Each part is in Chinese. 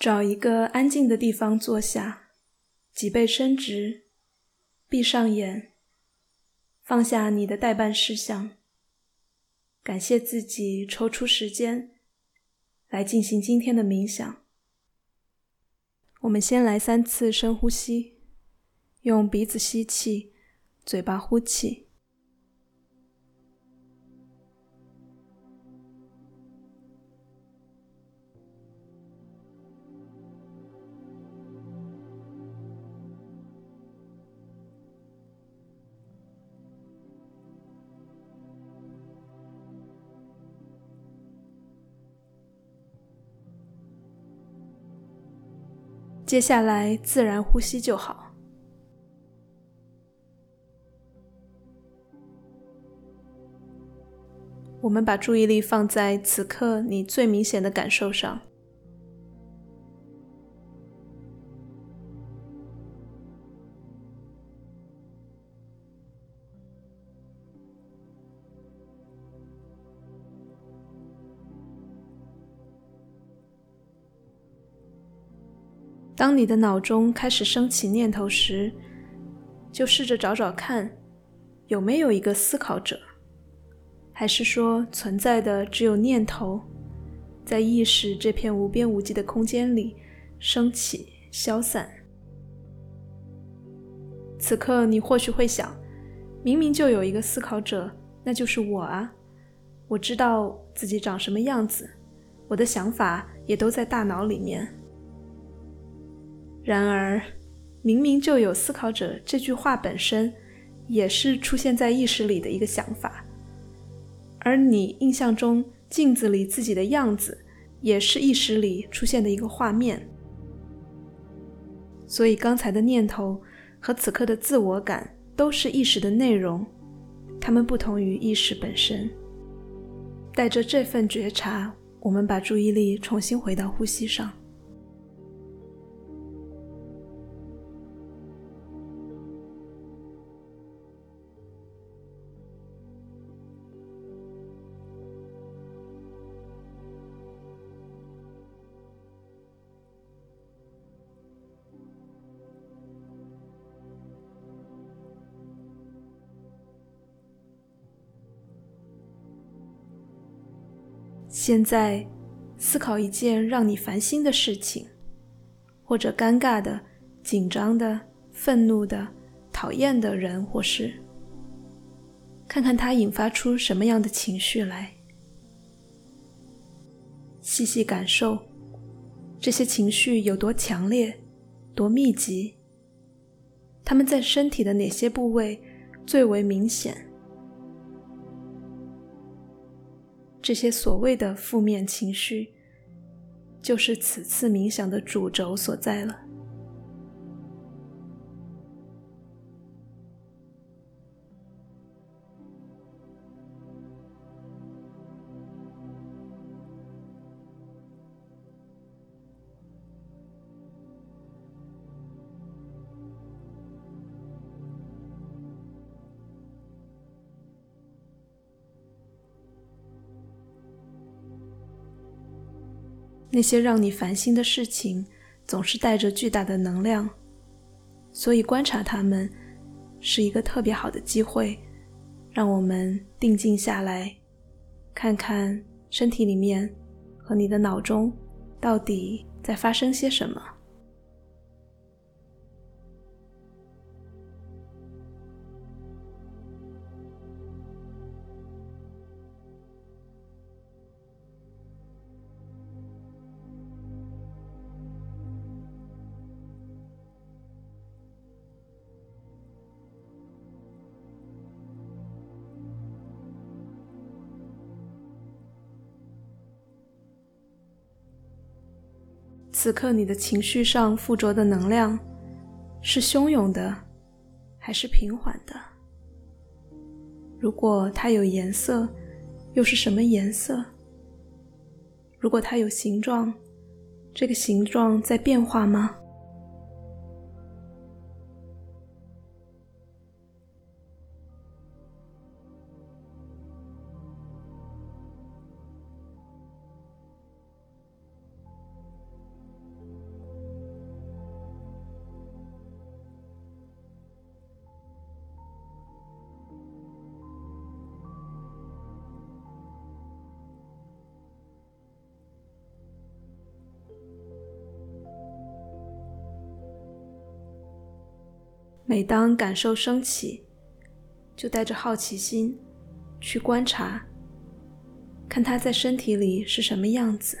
找一个安静的地方坐下，脊背伸直，闭上眼，放下你的代办事项，感谢自己抽出时间来进行今天的冥想。我们先来三次深呼吸，用鼻子吸气，嘴巴呼气。接下来自然呼吸就好。我们把注意力放在此刻你最明显的感受上。当你的脑中开始升起念头时，就试着找找看，有没有一个思考者，还是说存在的只有念头，在意识这片无边无际的空间里升起、消散。此刻你或许会想，明明就有一个思考者，那就是我啊！我知道自己长什么样子，我的想法也都在大脑里面。然而，明明就有思考者这句话本身，也是出现在意识里的一个想法，而你印象中镜子里自己的样子，也是意识里出现的一个画面。所以，刚才的念头和此刻的自我感都是意识的内容，它们不同于意识本身。带着这份觉察，我们把注意力重新回到呼吸上。现在，思考一件让你烦心的事情，或者尴尬的、紧张的、愤怒的、讨厌的人或事，看看它引发出什么样的情绪来。细细感受这些情绪有多强烈、多密集，他们在身体的哪些部位最为明显？这些所谓的负面情绪，就是此次冥想的主轴所在了。那些让你烦心的事情，总是带着巨大的能量，所以观察它们是一个特别好的机会，让我们定静下来，看看身体里面和你的脑中到底在发生些什么。此刻你的情绪上附着的能量是汹涌的，还是平缓的？如果它有颜色，又是什么颜色？如果它有形状，这个形状在变化吗？每当感受升起，就带着好奇心去观察，看它在身体里是什么样子，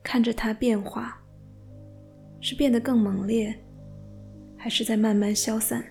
看着它变化，是变得更猛烈，还是在慢慢消散？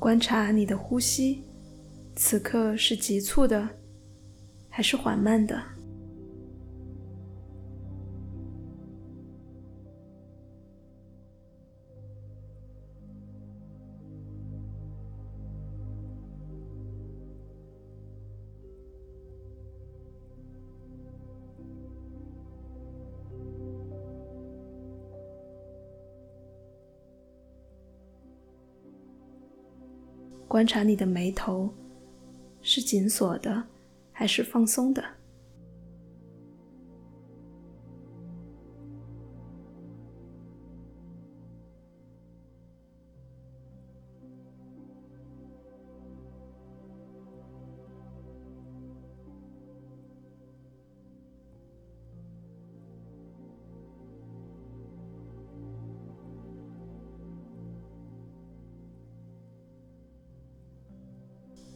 观察你的呼吸，此刻是急促的，还是缓慢的？观察你的眉头，是紧锁的，还是放松的？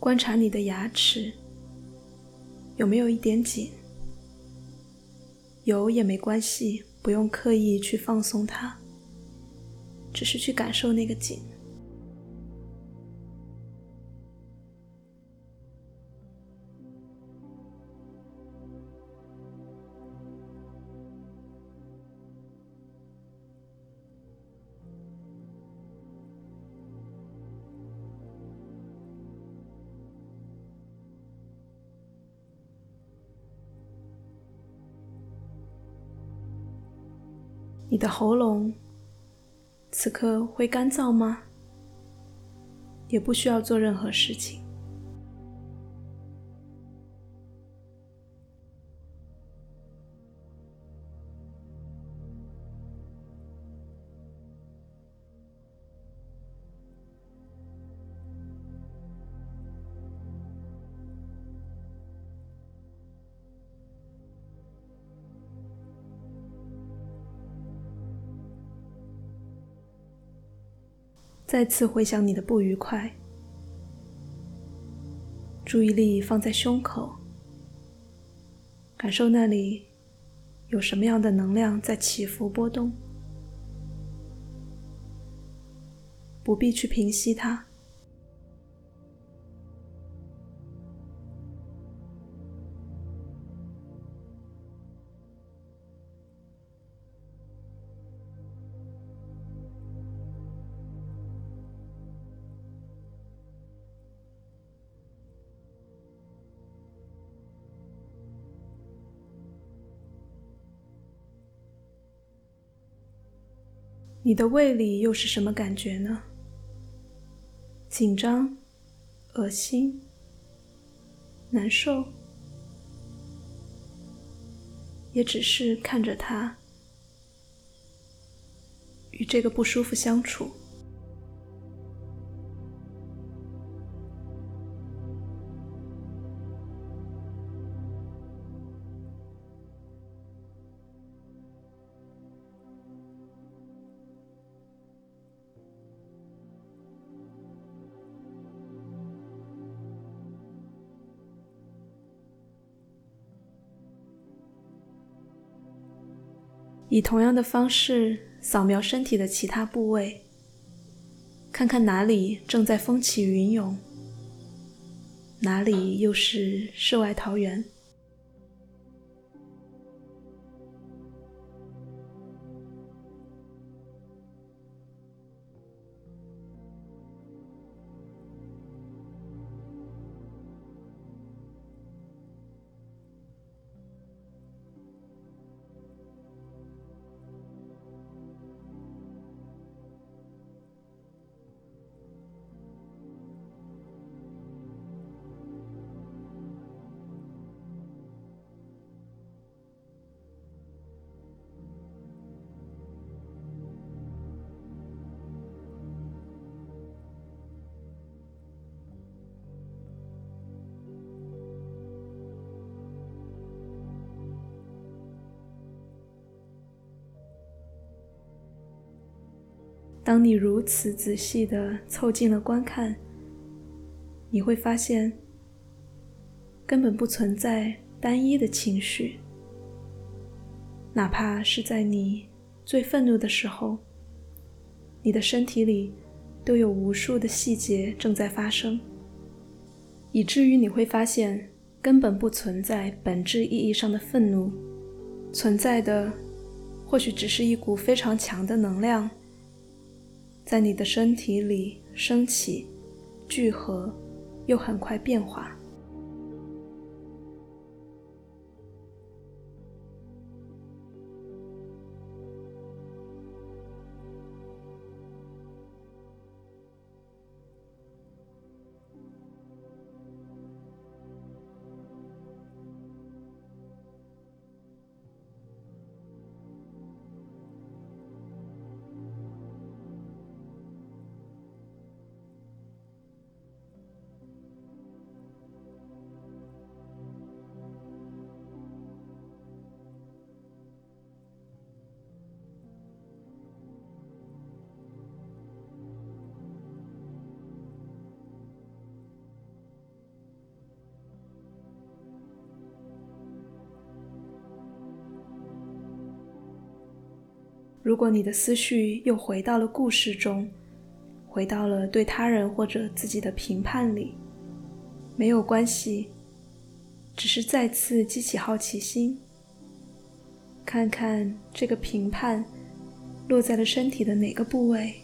观察你的牙齿有没有一点紧，有也没关系，不用刻意去放松它，只是去感受那个紧。你的喉咙此刻会干燥吗？也不需要做任何事情。再次回想你的不愉快，注意力放在胸口，感受那里有什么样的能量在起伏波动，不必去平息它。你的胃里又是什么感觉呢？紧张、恶心、难受，也只是看着他，与这个不舒服相处。以同样的方式扫描身体的其他部位，看看哪里正在风起云涌，哪里又是世外桃源。当你如此仔细的凑近了观看，你会发现，根本不存在单一的情绪。哪怕是在你最愤怒的时候，你的身体里都有无数的细节正在发生，以至于你会发现，根本不存在本质意义上的愤怒，存在的或许只是一股非常强的能量。在你的身体里升起、聚合，又很快变化。如果你的思绪又回到了故事中，回到了对他人或者自己的评判里，没有关系，只是再次激起好奇心，看看这个评判落在了身体的哪个部位。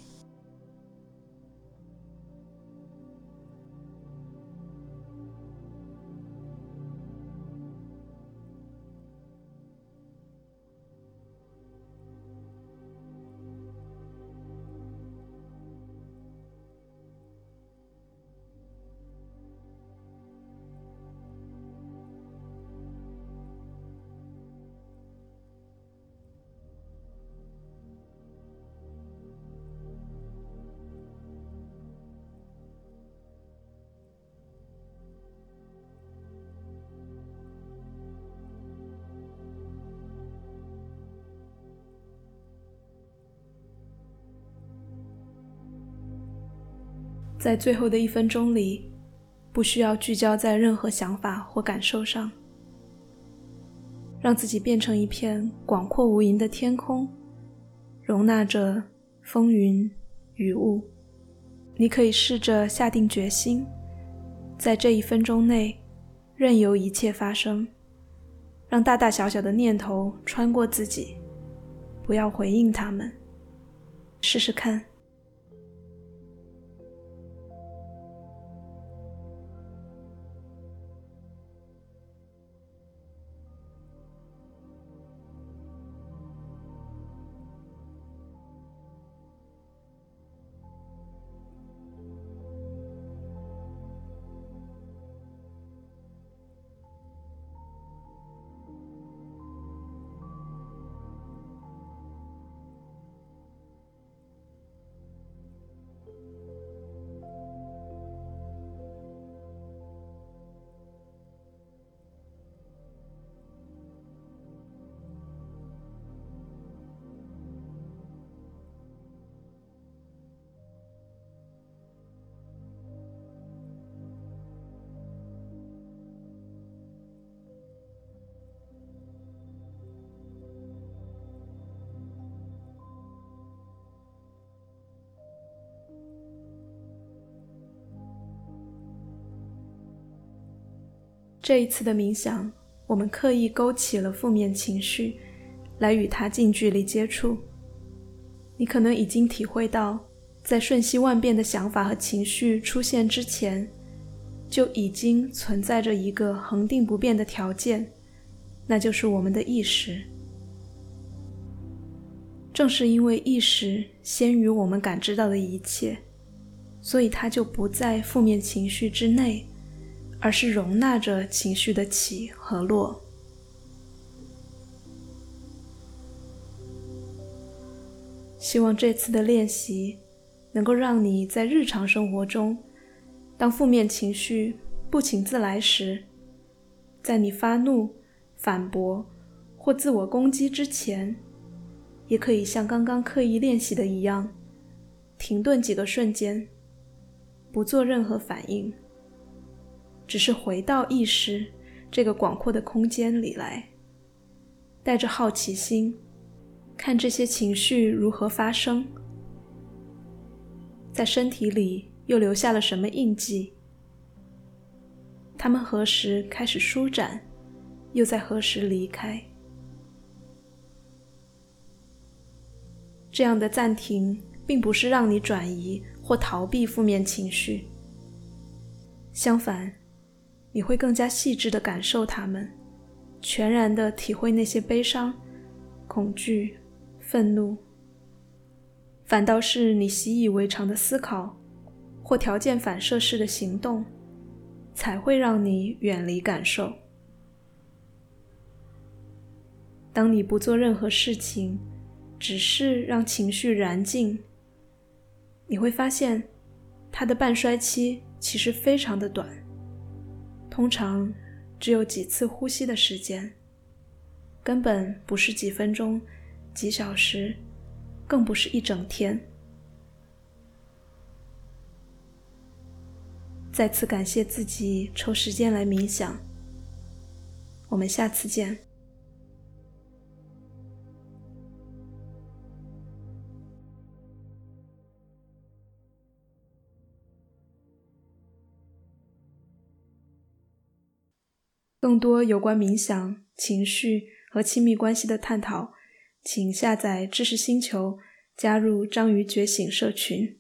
在最后的一分钟里，不需要聚焦在任何想法或感受上，让自己变成一片广阔无垠的天空，容纳着风云雨雾。你可以试着下定决心，在这一分钟内，任由一切发生，让大大小小的念头穿过自己，不要回应他们。试试看。这一次的冥想，我们刻意勾起了负面情绪，来与它近距离接触。你可能已经体会到，在瞬息万变的想法和情绪出现之前，就已经存在着一个恒定不变的条件，那就是我们的意识。正是因为意识先于我们感知到的一切，所以它就不在负面情绪之内。而是容纳着情绪的起和落。希望这次的练习能够让你在日常生活中，当负面情绪不请自来时，在你发怒、反驳或自我攻击之前，也可以像刚刚刻意练习的一样，停顿几个瞬间，不做任何反应，只是回到意识这个广阔的空间里来，带着好奇心，看这些情绪如何发生，在身体里又留下了什么印记？他们何时开始舒展，又在何时离开？这样的暂停，并不是让你转移或逃避负面情绪，相反，你会更加细致的感受它们，全然的体会那些悲伤、恐惧、愤怒，反倒是你习以为常的思考或条件反射式的行动。才会让你远离感受。当你不做任何事情，只是让情绪燃尽，你会发现它的半衰期其实非常的短，通常只有几次呼吸的时间，根本不是几分钟、几小时，更不是一整天。再次感谢自己抽时间来冥想，我们下次见。更多有关冥想、情绪和亲密关系的探讨，请下载知识星球，加入章鱼觉醒社群。